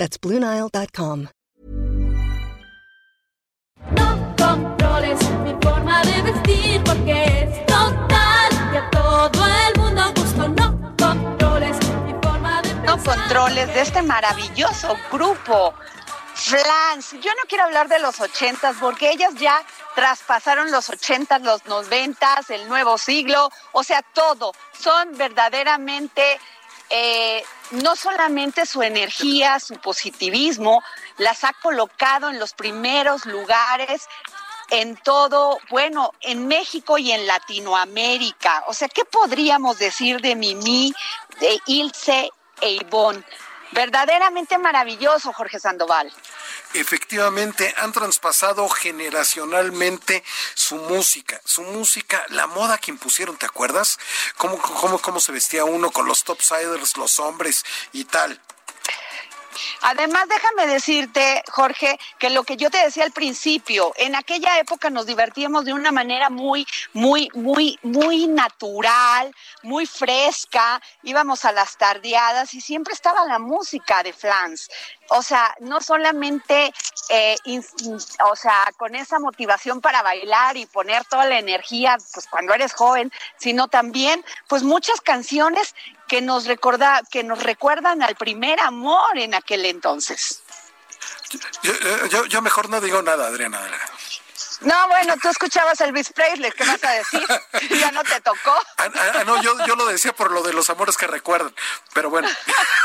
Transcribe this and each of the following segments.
That's BlueNile.com. No controles mi forma de vestir porque es total y a todo el mundo gusto. No controles mi forma de No controles de este maravilloso grupo. Flans, yo no quiero hablar de los ochentas porque ellas ya traspasaron los ochentas, los noventas, el nuevo siglo, o sea, todo. Son verdaderamente eh, no solamente su energía, su positivismo, las ha colocado en los primeros lugares en todo, bueno, en México y en Latinoamérica. O sea, ¿qué podríamos decir de Mimi, de Ilse e Ivonne? Verdaderamente maravilloso, Jorge Sandoval. Efectivamente, han traspasado generacionalmente su música, su música, la moda que impusieron, ¿te acuerdas? ¿Cómo, cómo, cómo se vestía uno con los topsiders, los hombres y tal? Además, déjame decirte, Jorge, que lo que yo te decía al principio, en aquella época nos divertíamos de una manera muy, muy, muy, muy natural, muy fresca, íbamos a las tardeadas y siempre estaba la música de Flans. O sea, no solamente, eh, o sea, con esa motivación para bailar y poner toda la energía, pues cuando eres joven, sino también, pues muchas canciones que nos recorda, que nos recuerdan al primer amor en aquel entonces. Yo, yo, mejor no digo nada, Adriana. No, bueno, tú escuchabas Elvis Presley, ¿qué vas a decir? ¿Ya no te tocó? Ah, ah, ah, no, yo, yo lo decía por lo de los amores que recuerdan, pero bueno.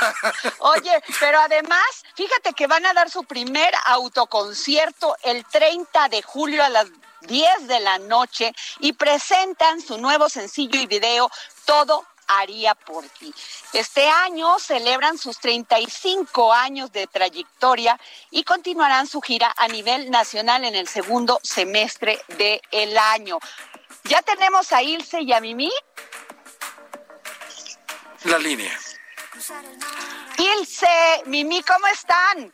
Oye, pero además, fíjate que van a dar su primer autoconcierto el 30 de julio a las 10 de la noche y presentan su nuevo sencillo y video Todo haría por ti. Este año celebran sus 35 años de trayectoria y continuarán su gira a nivel nacional en el segundo semestre del año. ¿Ya tenemos a Ilse y a Mimi? La línea. Ilse, Mimi, ¿cómo están?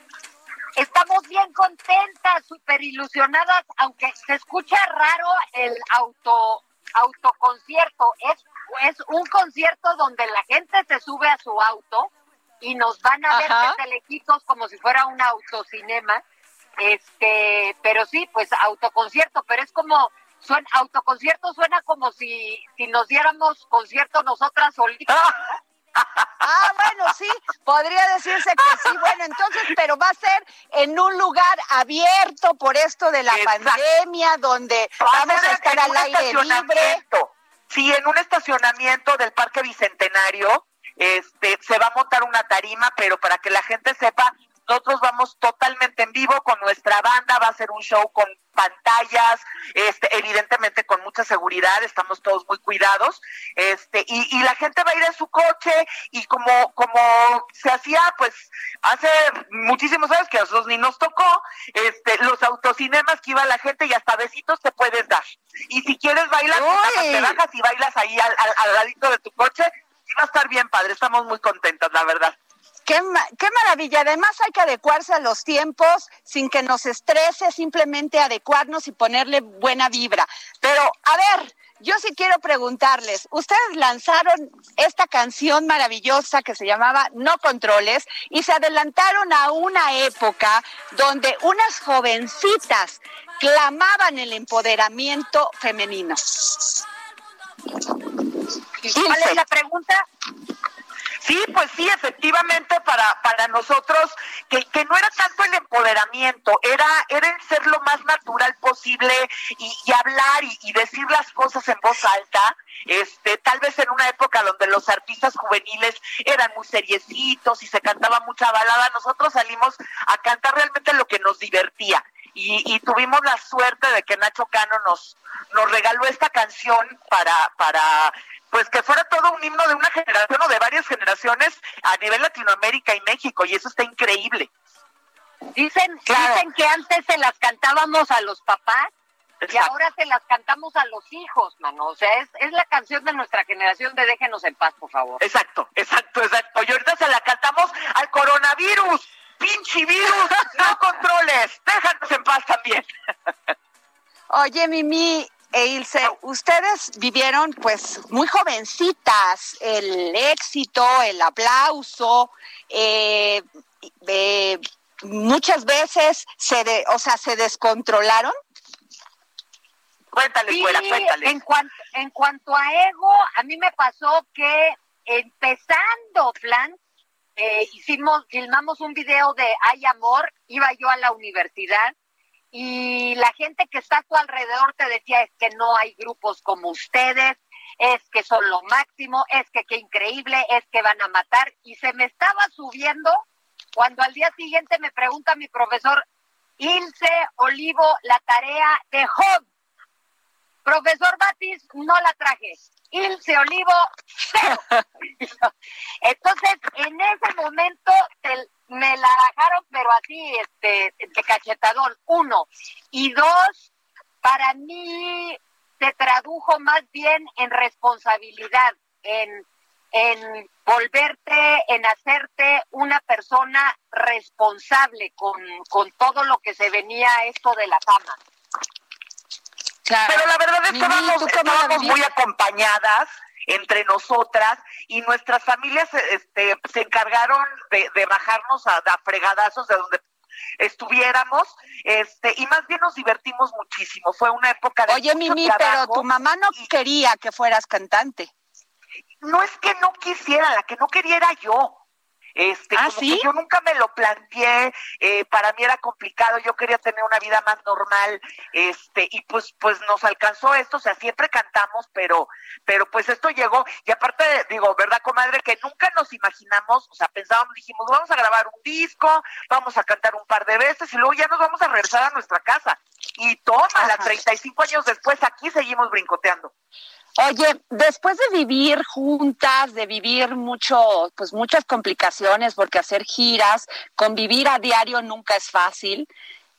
Estamos bien contentas, súper ilusionadas, aunque se escucha raro el auto autoconcierto. Es es un concierto donde la gente se sube a su auto y nos van a ver desde lejitos como si fuera un autocinema. Este, pero sí, pues autoconcierto, pero es como suena autoconcierto suena como si si nos diéramos concierto nosotras solitas. Ah, bueno, sí, podría decirse que sí. Bueno, entonces, pero va a ser en un lugar abierto por esto de la pandemia, donde vamos a estar al aire libre. Sí, en un estacionamiento del Parque Bicentenario este, se va a montar una tarima, pero para que la gente sepa, nosotros vamos totalmente en vivo con nuestra banda, va a ser un show con pantallas, este, evidentemente con mucha seguridad, estamos todos muy cuidados, este, y, y la gente va a ir en su coche y como, como se hacía pues hace muchísimos años que a nosotros ni nos tocó, este, los autocinemas que iba la gente y hasta besitos te puedes dar. Y si quieres bailar, te bajas y bailas ahí al, al, al ladito de tu coche, y va a estar bien padre, estamos muy contentas, la verdad. Qué, maravilla. Además hay que adecuarse a los tiempos sin que nos estrese, simplemente adecuarnos y ponerle buena vibra. Pero, a ver, yo sí quiero preguntarles, ustedes lanzaron esta canción maravillosa que se llamaba No Controles y se adelantaron a una época donde unas jovencitas clamaban el empoderamiento femenino. ¿Cuál es la pregunta? Sí, pues sí, efectivamente para, para nosotros, que, que no era tanto el empoderamiento, era, era el ser lo más natural posible y, hablar y, y, decir las cosas en voz alta, este, tal vez en una época donde los artistas juveniles eran muy seriecitos y se cantaba mucha balada, nosotros salimos a cantar realmente lo que nos divertía. Y, y, tuvimos la suerte de que Nacho Cano nos, nos regaló esta canción para, para pues que fuera todo un himno de una generación o de varias generaciones a nivel Latinoamérica y México, y eso está increíble. Dicen, dicen que antes se las cantábamos a los papás y ahora se las cantamos a los hijos, mano. O sea, es, es la canción de nuestra generación de Déjenos en paz, por favor. Exacto, exacto, exacto. Y ahorita se la cantamos al coronavirus. Pinche virus, no controles. Déjanos en paz también. Oye, Mimi, e Ilse, ustedes vivieron pues muy jovencitas el éxito, el aplauso, eh, eh, muchas veces se, de, o sea, se descontrolaron. Cuéntale, Sí, fuera, cuéntale. En cuanto, en cuanto a ego, a mí me pasó que empezando Plan, eh, hicimos, filmamos un video de Hay Amor, iba yo a la universidad y la gente que está a tu alrededor te decía es que no hay grupos como ustedes, es que son lo máximo, es que qué increíble, es que van a matar y se me estaba subiendo cuando al día siguiente me pregunta mi profesor Ilse Olivo la tarea de Job. Profesor Batis, no la traje. Ilse Olivo, cero. Entonces, en ese momento te- me la bajaron, pero así, este, de cachetadón, uno. Y dos, para mí se tradujo más bien en responsabilidad, en, en volverte, en hacerte una persona responsable con, con todo lo que se venía esto de la fama. Pero la verdad es que estábamos, ¿tú cómo la estábamos muy acompañadas entre nosotras y nuestras familias este, se encargaron de, de bajarnos a, a fregadazos de donde estuviéramos este y más bien nos divertimos muchísimo fue una época de Oye, mucho Mimi, pero tu mamá no quería que fueras cantante. no es que no quisiera, la que no quería era yo. Este, ¿Ah, como sí? que yo nunca me lo planteé, eh, para mí era complicado, yo quería tener una vida más normal, este, y pues, pues nos alcanzó esto, o sea, siempre cantamos, pero, pero pues esto llegó, y aparte, digo, ¿verdad, comadre? Que nunca nos imaginamos, o sea, pensábamos, dijimos, vamos a grabar un disco, vamos a cantar un par de veces, y luego ya nos vamos a regresar a nuestra casa. Y toma, Ajá. 35 años después, aquí seguimos brincoteando. Oye, después de vivir juntas, de vivir mucho, pues muchas complicaciones, porque hacer giras, convivir a diario nunca es fácil.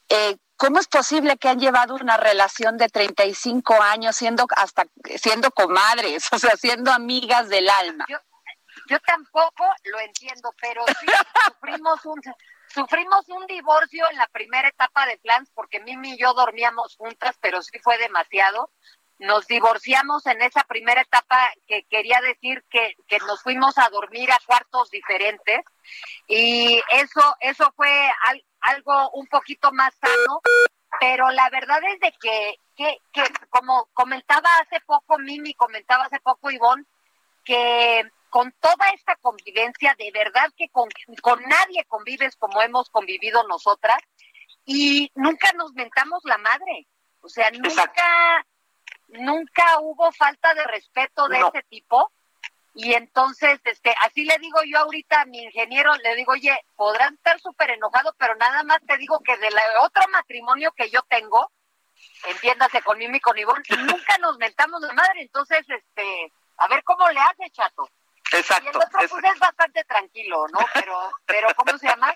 Eh, ¿Cómo es posible que han llevado una relación de 35 años siendo hasta siendo comadres, o sea, siendo amigas del alma? Yo tampoco lo entiendo, pero sí sufrimos un sufrimos un divorcio en la primera etapa de Plans porque Mimi y yo dormíamos juntas, pero sí fue demasiado. Nos divorciamos en esa primera etapa que quería decir que, que nos fuimos a dormir a cuartos diferentes y eso eso fue al- algo un poquito más sano, pero la verdad es de que, que, que como comentaba hace poco Mimi, comentaba hace poco Ivonne, que con toda esta convivencia, de verdad que con, con nadie convives como hemos convivido nosotras y nunca nos mentamos la madre. O sea, nunca, nunca hubo falta de respeto de No. ese tipo. Y entonces, este, así le digo yo ahorita a mi ingeniero, le digo, oye, podrás estar súper enojado, pero nada más te digo que del otro matrimonio que yo tengo, entiéndase con Mimi y con Ivonne, nunca nos mentamos la madre. Entonces, este, a ver cómo le hace, chato. Y el Exacto. otro es- pues es bastante tranquilo, ¿no? Pero, pero ¿cómo se llama?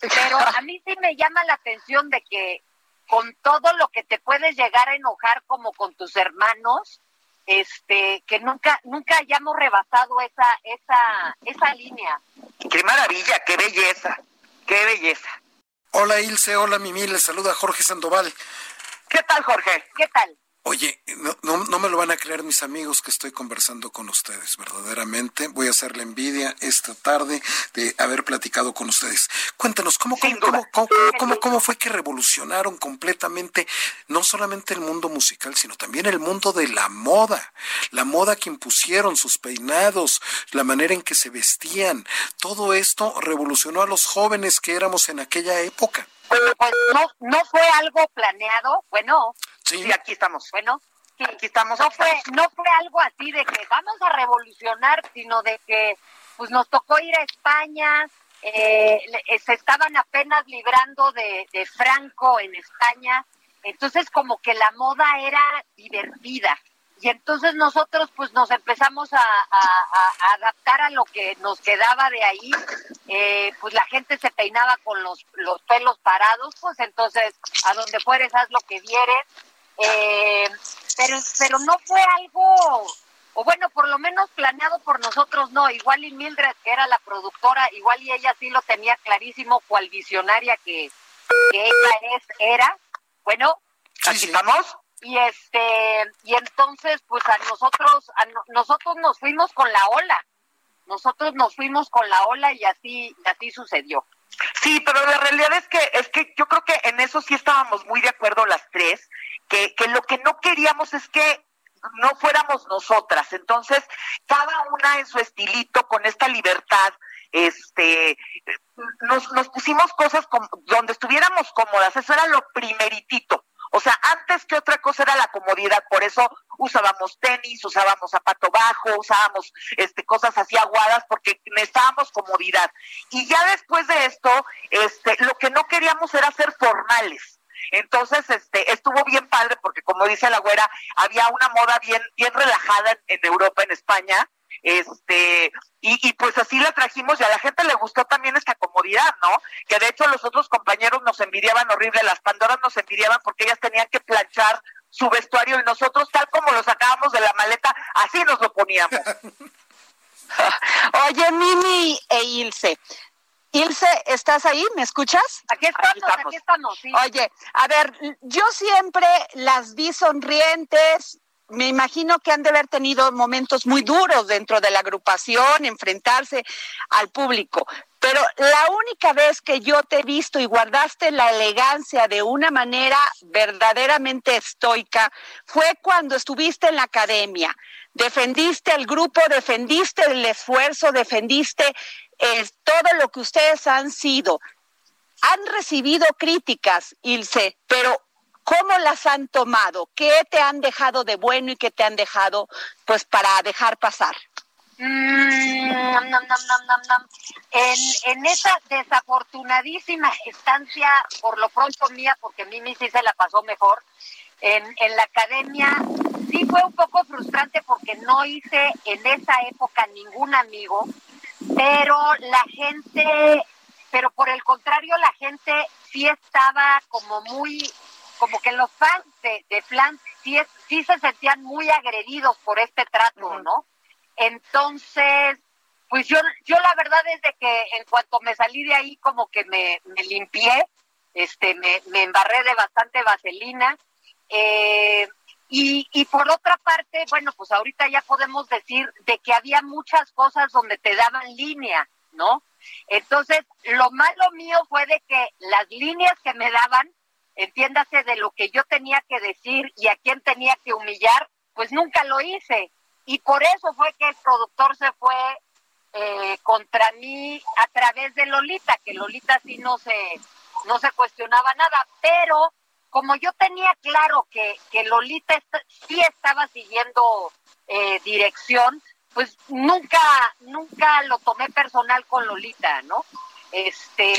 Pero a mí sí me llama la atención de que con todo lo que te puedes llegar a enojar como con tus hermanos, este, que nunca, nunca hayamos rebasado esa, esa, esa línea. Qué maravilla, qué belleza, qué belleza. Hola Ilse, hola Mimi, les saluda Jorge Sandoval. ¿Qué tal, Jorge? ¿Qué tal? Oye, no, no, no me lo van a creer mis amigos que estoy conversando con ustedes, verdaderamente. Voy a hacerle envidia esta tarde de haber platicado con ustedes. Cuéntanos, ¿cómo, cómo, cómo, cómo, cómo- cómo fue que revolucionaron completamente no solamente el mundo musical, sino también el mundo de la moda? La moda que impusieron, sus peinados, la manera en que se vestían. Todo esto revolucionó a los jóvenes que éramos en aquella época. Pues no, no fue algo planeado, bueno, Sí, aquí estamos. bueno. Aquí estamos. no fue no fue algo así de que vamos a revolucionar sino de que pues nos tocó ir a España eh, se estaban apenas librando de, de Franco en España entonces como que la moda era divertida y entonces nosotros pues nos empezamos a, adaptar a lo que nos quedaba de ahí, eh, pues la gente se peinaba con los, los pelos parados, pues entonces a donde fueres haz lo que vieres, eh, pero, pero no fue algo, o bueno, por lo menos planeado por nosotros no, igual y Mildred que era la productora, igual y ella sí lo tenía clarísimo cual visionaria que, que ella es, era, bueno, aquí estamos. Y este y entonces pues a nosotros a nosotros nos fuimos con la ola. Nosotros nos fuimos con la ola y así y así sucedió sí pero la realidad es que es que yo creo que en eso sí estábamos muy de acuerdo las tres que que lo que no queríamos es que no fuéramos nosotras. Entonces cada una en su estilito con esta libertad este nos, nos pusimos cosas donde estuviéramos cómodas. Eso era lo primeritito. O sea, antes que otra cosa era la comodidad, por eso usábamos tenis, usábamos zapato bajo, usábamos este cosas así aguadas porque necesitábamos comodidad. Y ya después de esto, este lo que no queríamos era ser formales. Entonces, este, estuvo bien padre porque como dice la güera, había una moda bien bien relajada en Europa, en España, este y, y, pues así la trajimos y a la gente le gustó también esta comodidad, ¿no? Que de hecho los otros compañeros nos envidiaban horrible, las Pandoras nos envidiaban porque ellas tenían que planchar su vestuario y nosotros tal como lo sacábamos de la maleta, así nos lo poníamos. Oye, Mimi e Ilse, Ilse, ¿estás ahí? ¿Me escuchas? Aquí estamos, aquí estamos. Oye, a ver, yo siempre las vi sonrientes, me imagino que han de haber tenido momentos muy duros dentro de la agrupación, enfrentarse al público. Pero la única vez que yo te he visto y guardaste la elegancia de una manera verdaderamente estoica fue cuando estuviste en la academia. Defendiste el grupo, defendiste el esfuerzo, defendiste eh, todo lo que ustedes han sido. Han recibido críticas, Ilse, pero ¿Cómo las han tomado? ¿Qué te han dejado de bueno y qué te han dejado pues para dejar pasar? Mm, en, en, esa desafortunadísima estancia, por lo pronto mía, porque Mimi sí se la pasó mejor, en la academia sí fue un poco frustrante porque no hice en esa época ningún amigo, pero la gente, pero por el contrario, la gente sí estaba como muy como que los fans de, de Flan sí, sí se sentían muy agredidos por este trato, ¿no? Entonces, pues yo, yo la verdad es de que en cuanto me salí de ahí como que me, me limpié, este, me, me embarré de bastante vaselina. Eh, y, y por otra parte, bueno, pues ahorita ya podemos decir de que había muchas cosas donde te daban línea, ¿no? Entonces, lo malo mío fue de que las líneas que me daban entiéndase de lo que yo tenía que decir y a quién tenía que humillar, pues nunca lo hice. Y por eso fue que el productor se fue eh, contra mí a través de Lolita, que Lolita sí no se, no se cuestionaba nada, pero como yo tenía claro que, que Lolita sí estaba siguiendo eh, dirección, pues nunca, nunca lo tomé personal con Lolita, ¿no? Este,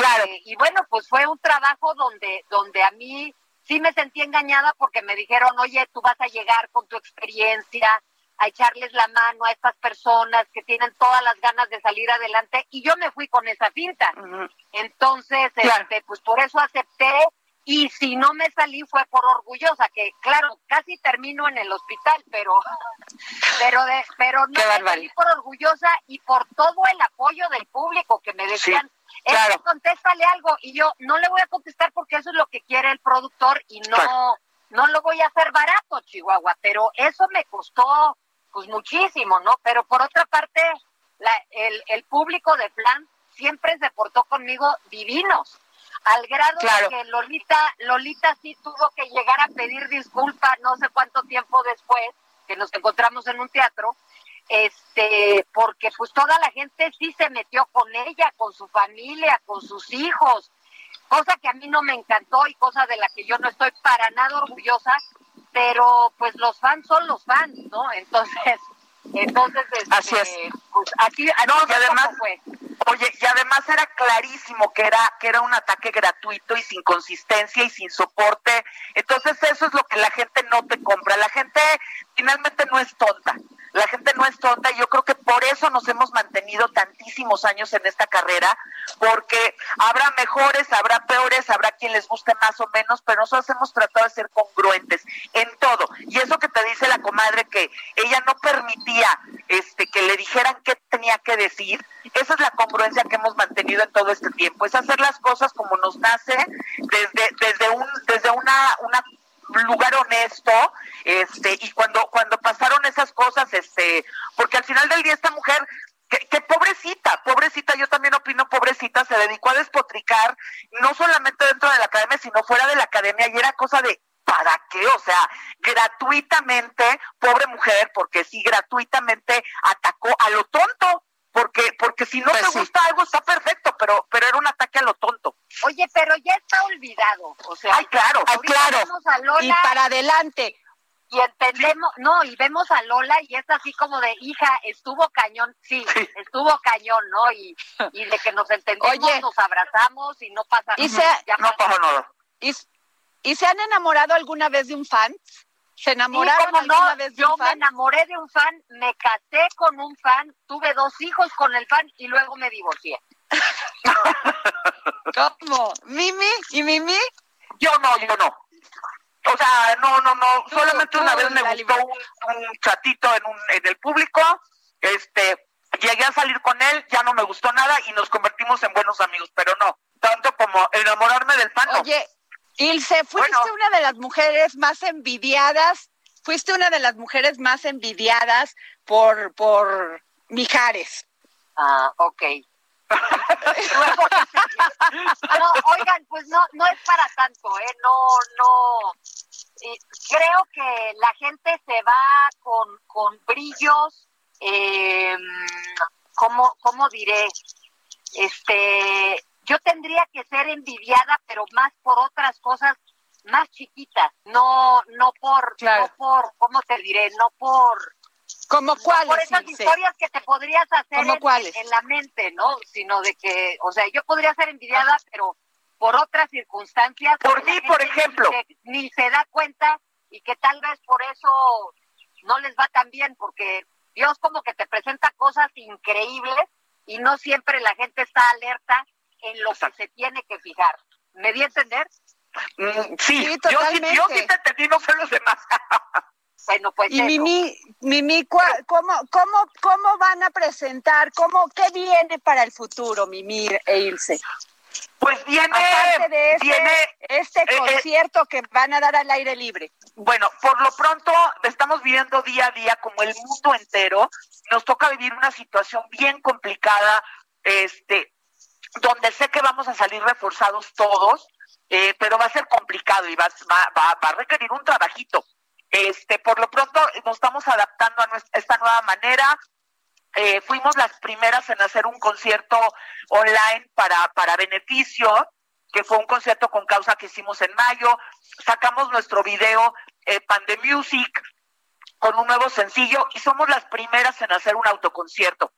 y bueno, pues fue un trabajo donde, donde a mí sí me sentí engañada porque me dijeron, oye, tú vas a llegar con tu experiencia a echarles la mano a estas personas que tienen todas las ganas de salir adelante y yo me fui con esa finta. Entonces, este, pues por eso acepté y si no me salí fue por orgullosa, que claro, casi termino en el hospital, pero pero de, pero no me salí por orgullosa y por todo el apoyo del público que me decían, claro. contéstale algo. Y yo no le voy a contestar porque eso es lo que quiere el productor y no, no lo voy a hacer barato, Chihuahua. Pero eso me costó pues muchísimo, ¿no? Pero por otra parte, la, el, el público de Plan siempre se portó conmigo divinos al grado de que Lolita, Lolita sí tuvo que llegar a pedir disculpas no sé cuánto tiempo después que nos encontramos en un teatro este, porque pues toda la gente sí se metió con ella, con su familia, con sus hijos, cosa que a mí no me encantó y cosa de la que yo no estoy para nada orgullosa, pero pues los fans son los fans, ¿no? Entonces, entonces, este, así es. Pues aquí, no, y además, Oye, y además era clarísimo que era que era un ataque gratuito y sin consistencia y sin soporte. Entonces eso es lo que la gente no te compra. La gente finalmente no es tonta. La gente no es tonta y yo creo que por eso nos hemos mantenido tantísimos años en esta carrera, porque habrá mejores, habrá peores, habrá quien les guste más o menos, pero nosotros hemos tratado de ser congruentes en todo. Y eso que te dice la comadre que ella no permitía este que le dijeran qué tenía que decir, esa es la congruencia que hemos mantenido en todo este tiempo, es hacer las cosas como nos nace desde desde un desde una una lugar honesto, este, y cuando, cuando pasaron esas cosas, este, porque al final del día esta mujer, que, que pobrecita, pobrecita, yo también opino pobrecita, se dedicó a despotricar, no solamente dentro de la academia, sino fuera de la academia, y era cosa de, ¿para qué? O sea, gratuitamente, pobre mujer, porque sí, gratuitamente atacó a lo tonto, porque, porque si no Pues te sí. gusta algo está perfecto, pero, pero era un ataque a lo tonto. Oye, pero ya está olvidado. O sea, Ay, claro. Ay, claro. vemos a Lola Y para adelante. y entendemos, no, y vemos a Lola y es así como de, hija, estuvo cañón, sí, Sí. estuvo cañón, ¿no? Y, y de que nos entendemos, Oye. nos abrazamos y no pasa Y se- ya No pasó nada. ¿Y, y se han enamorado alguna vez de un fan? ¿Se enamoraron Sí, no, vez de yo un me enamoré de un fan, me casé con un fan, tuve dos hijos con el fan y luego me divorcié. ¿Cómo? ¿Mimi? ¿Y Mimi? Yo no, yo no. O sea, no, no, no. Tú, Solamente tú, una vez me gustó un, un chatito en, un, en el público. Este, llegué a salir con él, ya no me gustó nada y nos convertimos en buenos amigos, pero no. Tanto como enamorarme del fan, no. Ilse, fuiste Bueno. una de las mujeres más envidiadas, fuiste una de las mujeres más envidiadas por, por Mijares. Ah, ok. No, oigan, pues no, no es para tanto, ¿eh? No, no. Eh, creo que la gente se va con, con brillos, eh, ¿cómo, ¿cómo diré? Este, yo tendría que ser envidiada, pero más por otras cosas más chiquitas, no, no por, Claro. no por, ¿cómo te diré? No por, ¿Como por cuáles, esas Ilse? historias que te podrías hacer ¿Cómo en, en la mente, ¿no? Sino de que, o sea, yo podría ser envidiada, pero por otras circunstancias. Por mí, por ejemplo. Ni se, ni se da cuenta y que tal vez por eso no les va tan bien, porque Dios como que te presenta cosas increíbles y no siempre la gente está alerta en lo que se tiene que fijar. ¿Me di a entender? Mm, sí, Sí, yo, sí totalmente. yo sí te entendí, no sé los demás. Bueno, pues Y eso. Mimi, Mimi, ¿cuá- ¿cómo, cómo, ¿cómo van a presentar? ¿Cómo, ¿Qué viene para el futuro, Mimi e Ilse? Pues viene, Aparte de este, viene este eh, concierto que van a dar al aire libre. Bueno, por lo pronto estamos viviendo día a día como el mundo entero. Nos toca vivir una situación bien complicada, este, donde sé que vamos a salir reforzados todos, eh, pero va a ser complicado y va, va, va, va a requerir un trabajito. Este, por lo pronto nos estamos adaptando a esta nueva manera. Eh, fuimos las primeras en hacer un concierto online para, para beneficio, que fue un concierto con causa que hicimos en mayo. Sacamos nuestro video eh, Music con un nuevo sencillo y somos las primeras en hacer un autoconcierto.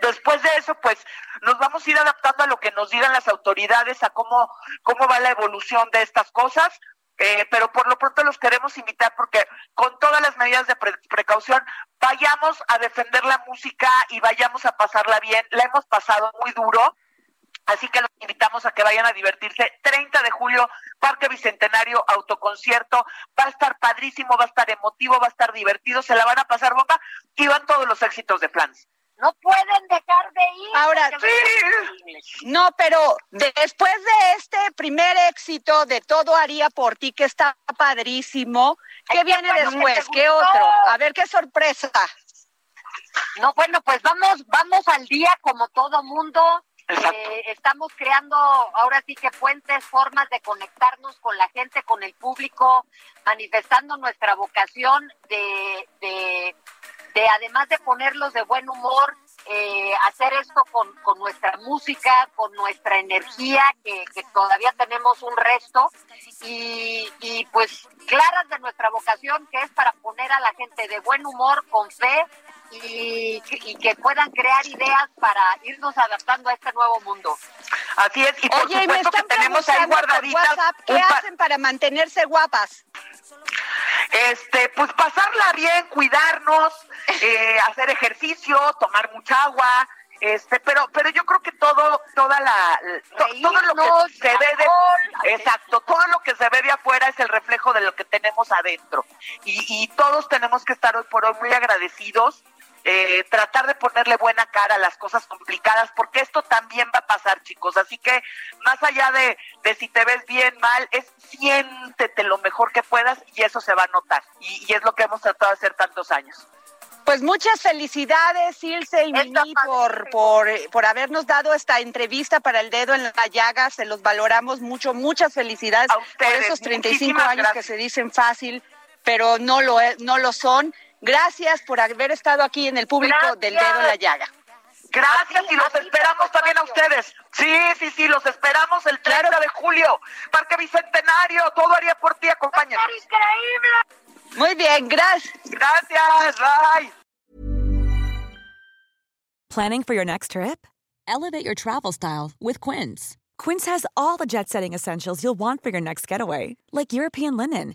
Después de eso, pues nos vamos a ir adaptando a lo que nos digan las autoridades, a cómo, cómo va la evolución de estas cosas. Eh, pero por lo pronto los queremos invitar porque con todas las medidas de pre- precaución vayamos a defender la música y vayamos a pasarla bien. La hemos pasado muy duro, así que los invitamos a que vayan a divertirse. 30 de julio, Parque Bicentenario, autoconcierto. Va a estar padrísimo, va a estar emotivo, va a estar divertido, se la van a pasar bomba y van todos los éxitos de Plans. No pueden dejar de ir. Ahora, increíble. No, pero después de este primer éxito de Todo haría por ti, que está padrísimo, ¿qué Ay, viene bueno después? ¿Qué otro? A ver, qué sorpresa. No, bueno, pues vamos, vamos al día como todo mundo. Eh, estamos creando ahora sí que puentes, formas de conectarnos con la gente, con el público, manifestando nuestra vocación de, de, de además de ponerlos de buen humor, eh, hacer esto con, con, nuestra música, con nuestra energía, que, que todavía tenemos un resto, y, y, pues claras de nuestra vocación, que es para poner a la gente de buen humor, con fe, y, y que puedan crear ideas para irnos adaptando a este nuevo mundo. Así es, y por Oye, supuesto me que tenemos ahí guardaditas. WhatsApp, ¿Qué hacen para mantenerse guapas? Este, pues pasarla bien, cuidarnos, eh, hacer ejercicio, tomar mucha agua, este, pero, pero yo creo que todo, toda la, to, todo lo que se ve de, exacto, todo lo que se ve de afuera es el reflejo de lo que tenemos adentro, y, y todos tenemos que estar hoy por hoy muy agradecidos eh, tratar de ponerle buena cara a las cosas complicadas, porque esto también va a pasar, chicos. Así que más allá de, de si te ves bien, mal, es siéntete lo mejor que puedas y eso se va a notar. Y, y es lo que hemos tratado de hacer tantos años. Pues muchas felicidades, Ilse y Mimi, por, por, por habernos dado esta entrevista para el dedo en la llaga. Se los valoramos mucho. Muchas felicidades ustedes, por esos 35 años gracias. que se dicen fácil, pero no lo, no lo son. Gracias por haber estado aquí en el público Gracias. del dedo en la llaga. Gracias y los esperamos también a ustedes. Sí, sí, sí, los esperamos el 30 Claro. de julio. Parque Bicentenario, todo haría por ti, acompáñanos. increíble! Muy bien, gracias. Gracias, bye. Planning for your next trip? Elevate your travel style with Quince. Quince has all the jet setting essentials you'll want for your next getaway, like European linen,